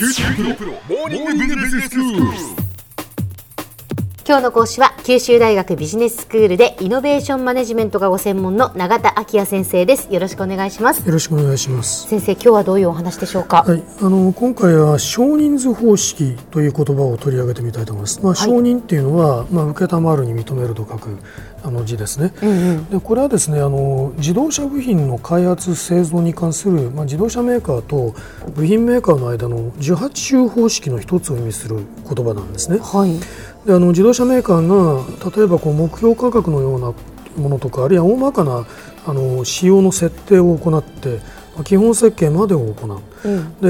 QT プロ,プロモーニングビジネススクール。今日の講師は九州大学ビジネススクールでイノベーションマネジメントがご専門の永田昭也先生ですよろしくお願いしますよろしくお願いします。先生今日はどういうお話でしょうか、はい、あの今回は少人数方式という言葉を取り上げてみたいと思います。まあ、少人っていうのは、まあ受けたまるに認めると書くあの字ですね。でこれはですねあの自動車部品の開発製造に関するまあ自動車メーカーと部品メーカーの間の受発注方式の一つを意味する言葉なんですね。はいであの自動車メーカーが例えばこう目標価格のようなものとかあるいは大まかなあの仕様の設定を行ってまあ基本設計までを行う、うんで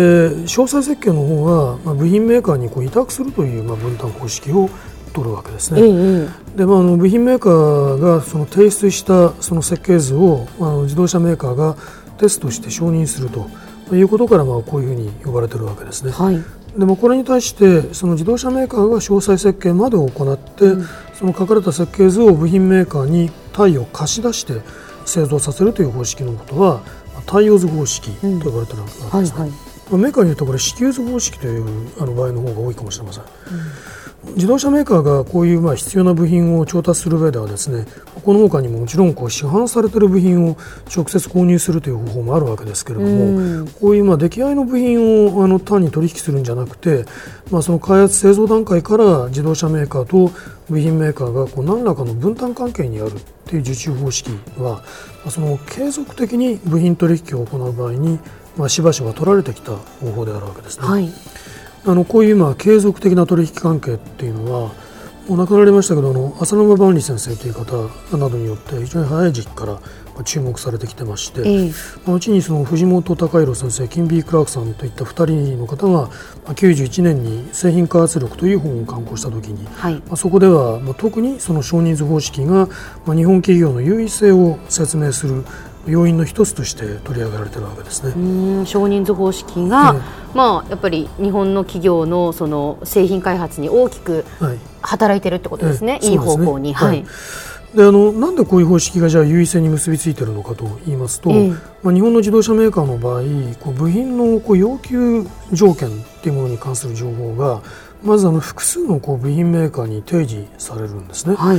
詳細設計の方が、まあ、部品メーカーにこう委託するという、まあ、分担方式を取るわけですね。ええでまあ、あの部品メーカーがその提出したその設計図を、まああの自動車メーカーがテストして承認するということから、まあ、こういうふうに呼ばれているわけですね。はいでもこれに対してその自動車メーカーが詳細設計までを行って、その書かれた設計図を部品メーカーに単位を貸し出して製造させるという方式のことは対応図方式と呼ばれているわけですね。はいはい。まあメーカーによってこれ支給図方式というあの場合のもしれません、自動車メーカーがこういうまあ必要な部品を調達する上ではですねこの他にももちろんこう市販されている部品を直接購入するという方法もあるわけですけれども、うん。こういうまあ出来合いの部品をあの単に取引するんじゃなくて、まあ、その開発製造段階から自動車メーカーと部品メーカーがこう何らかの分担関係にあるという受注方式は、まあその継続的に部品取引を行う場合に、まあ、しばしば取られてきた方法であるわけですね。はいあのこういうまあ継続的な取引関係っていうのはもう亡くなられましたけどあの浅沼万里先生という方などによって非常に早い時期からまあ注目されてきてまして、ええ。まあ後にその藤本隆弘先生キンビー・クラークさんといった2人の方がまあ91年に製品開発力という本を刊行した時に、はい。まあ、そこではまあ特にその少人数方式がまあ日本企業の優位性を説明する要因の一つとして取り上げられているわけですね。うん少人数方式が、えまあやっぱり日本の企業のその製品開発に大きくはい。働いてるってことですね、ええ。いい方向に、はそうですね。であのなんでこういう方式がじゃあ優位性に結びついているのかと言いますと、ええ。まあ、日本の自動車メーカーの場合こう部品のこう要求条件というものに関する情報がまずあの複数のこう部品メーカーに提示されるんですね。はい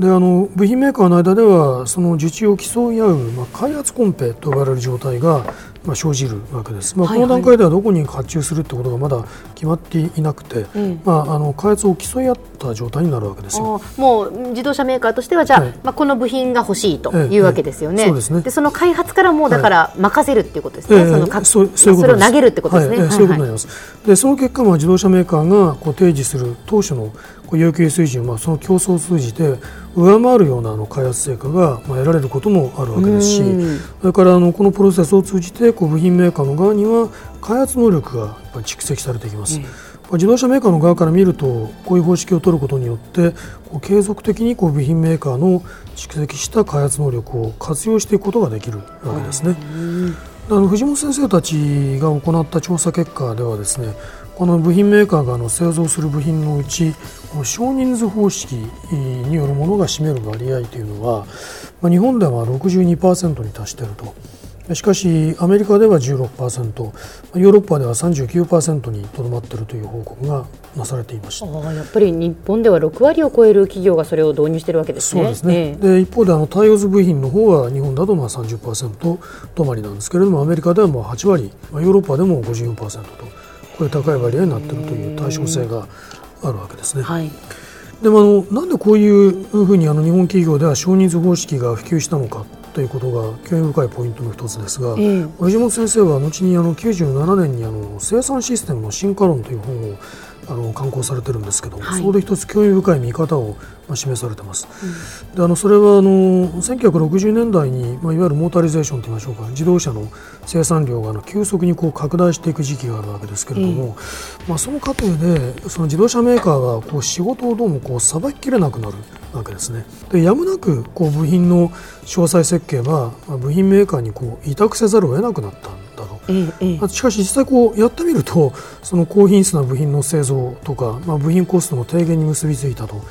であの部品メーカーの間ではその受注を競い合う、まあ、開発コンペと呼ばれる状態が、まあ、生じるわけです、まあ、この段階ではどこに発注するってことがまだ決まっていなくて、ええまあ、あの開発を競い合った状態になるわけですよ。あもう自動車メーカーとしてはじゃあ、はいまあ、この部品が欲しいとええいうわけですよね。ええそうですねその開発からもうだから任せるっていうことですね。ええそのかそうそれを投げるってことですね。そういうことになります。でその結果、まあ、自動車メーカーがこう提示する当初の要求水準はその競争を通じて上回るようなあの開発成果がまあ得られることもあるわけですしうんそれからあのこのプロセスを通じてこう部品メーカーの側には開発能力がやっぱり蓄積されていきます。自動車メーカーの側から見るとこういう方式を取ることによってこう継続的にこう部品メーカーの蓄積した開発能力を活用していくことができるわけですね。あの藤本先生たちが行った調査結果ではですねこの部品メーカーがあの製造する部品のうち少人数方式によるものが占める割合というのは、まあ、日本では62%に達していると。しかし、アメリカでは16%、ヨーロッパでは39%にとどまっているという報告がなされていました。やっぱり日本では6割を超える企業がそれを導入しているわけですね。そうですね、ええで一方であの対応図部品の方は日本だとまあ30%止まりなんですけれどもアメリカではもう8割、まあ、ヨーロッパでも54%とこういう高い割合になっているという対称性があるわけですね。はい。でもあのなんでこういうふうにあの日本企業では少人数方式が普及したのかということが興味深いポイントの一つですが、ええ藤本先生は後にあの97年にあの生産システムの進化論という本をあの刊行されてるんですけども、はいそこで一つ興味深い見方をまあ示されてます。であのそれはあの1960年代に、まあ、いわゆるモータリゼーションといいましょうか自動車の生産量があの急速にこう拡大していく時期があるわけですけれども、まあ、その過程でその自動車メーカーはこう仕事をどうもこうさばききれなくなるわけですね。でやむなくこう部品の詳細設計はまあ部品メーカーにこう委託せざるを得なくなったんだと。ええしかし実際こうやってみるとその高品質な部品の製造とか、まあ、部品コストの低減に結びついたと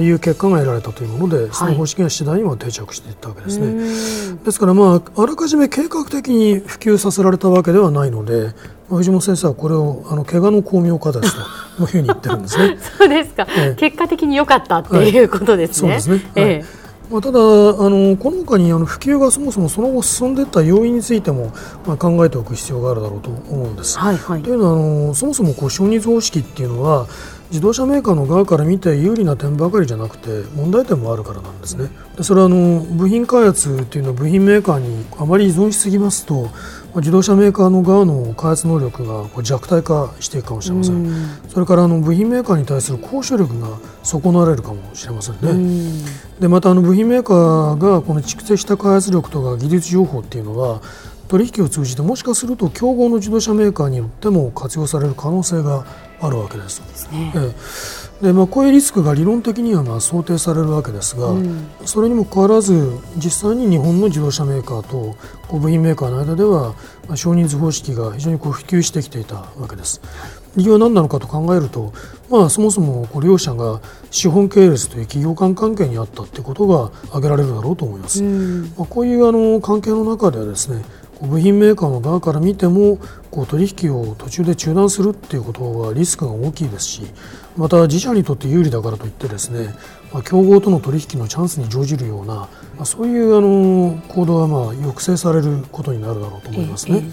いう結果が得られたというもので、その方式が次第には定着していったわけですね。ですから、まあ、あらかじめ計画的に普及させられたわけではないので、藤本先生はこれをあの怪我の巧妙化ですと いうふうに言ってるんですね。そうですか、ええ、結果的に良かったっていうことですね。はい、そうですね。ええまあ、ただあの、この他にあの普及がそもそもその後進んでいった要因についても、まあ、考えておく必要があるだろうと思うんです。はいはい、というのはあのそもそもこう少人数方式っていうのは自動車メーカーの側から見て有利な点ばかりじゃなくて問題点もあるからなんですね。でそれはあの部品開発っていうのは部品メーカーにあまり依存しすぎますと自動車メーカーの側の開発能力が弱体化していくかもしれません、それからあの部品メーカーに対する交渉力が損なわれるかもしれませんね、でまたあの部品メーカーがこの蓄積した開発力とか技術情報っていうのは取引を通じてもしかすると競合の自動車メーカーによっても活用される可能性があるわけです。ですね、ええでまあ、こういうリスクが理論的にはまあ想定されるわけですが、うん、それにもかかわらず実際に日本の自動車メーカーと部品メーカーの間では、まあ、少人数方式が非常にこう普及してきていたわけです。理由は何なのかと考えると、まあ、そもそもこう両者が資本系列という企業間関係にあったということが挙げられるだろうと思います。うん、まあ、こういうあの関係の中ではですね部品メーカーの側から見てもこう取引を途中で中断するっていうことはリスクが大きいですしまた自社にとって有利だからといってですね、まあ、競合との取引のチャンスに乗じるような、まあ、そういうあの行動はまあ抑制されることになるだろうと思いますね。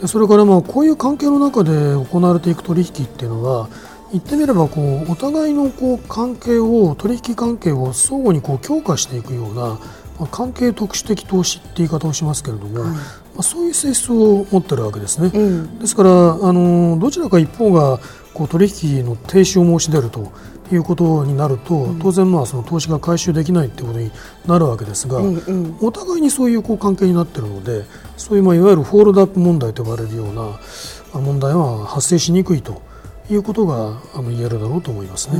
でそれからまあこういう関係の中で行われていく取引っていうのは言ってみればこうお互いのこう関係を取引関係を相互にこう強化していくようなまあ、関係特殊的投資って言い方をしますけれども、はい、まあ、そういう性質を持ってるわけですね。うん、ですからあのどちらか一方がこう取引の停止を申し出るということになると、うん、当然まあその投資が回収できないということになるわけですが、うんうん、お互いにそういうこう関係になっているのでそういうまあいわゆるフォールドアップ問題と呼ばれるような問題は発生しにくいと。いうことがあの言えるだろうと思いますね。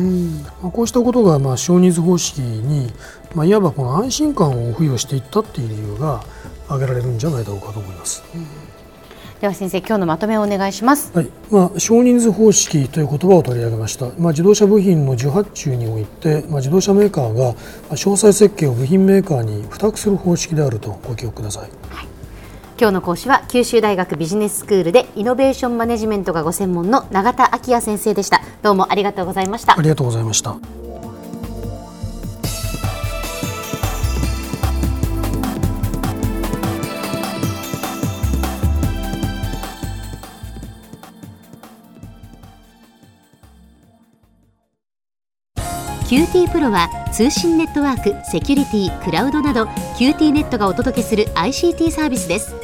まあ、こうしたことがまあ少人数方式に、まあ、いわばこの安心感を付与していったっていう理由が挙げられるんじゃないだろうかと思います。では先生今日のまとめをお願いします。はい、まあ少人数方式という言葉を取り上げました。まあ自動車部品の受発注において、まあ自動車メーカーが詳細設計を部品メーカーに付託する方式であるとご記憶ください。はい今日の講師は九州大学ビジネススクールでイノベーションマネジメントがご専門の永田昭也先生でした。どうもありがとうございました。ありがとうございました。QT プロは通信ネットワーク、セキュリティ、クラウドなど QT ネットがお届けする ICT サービスです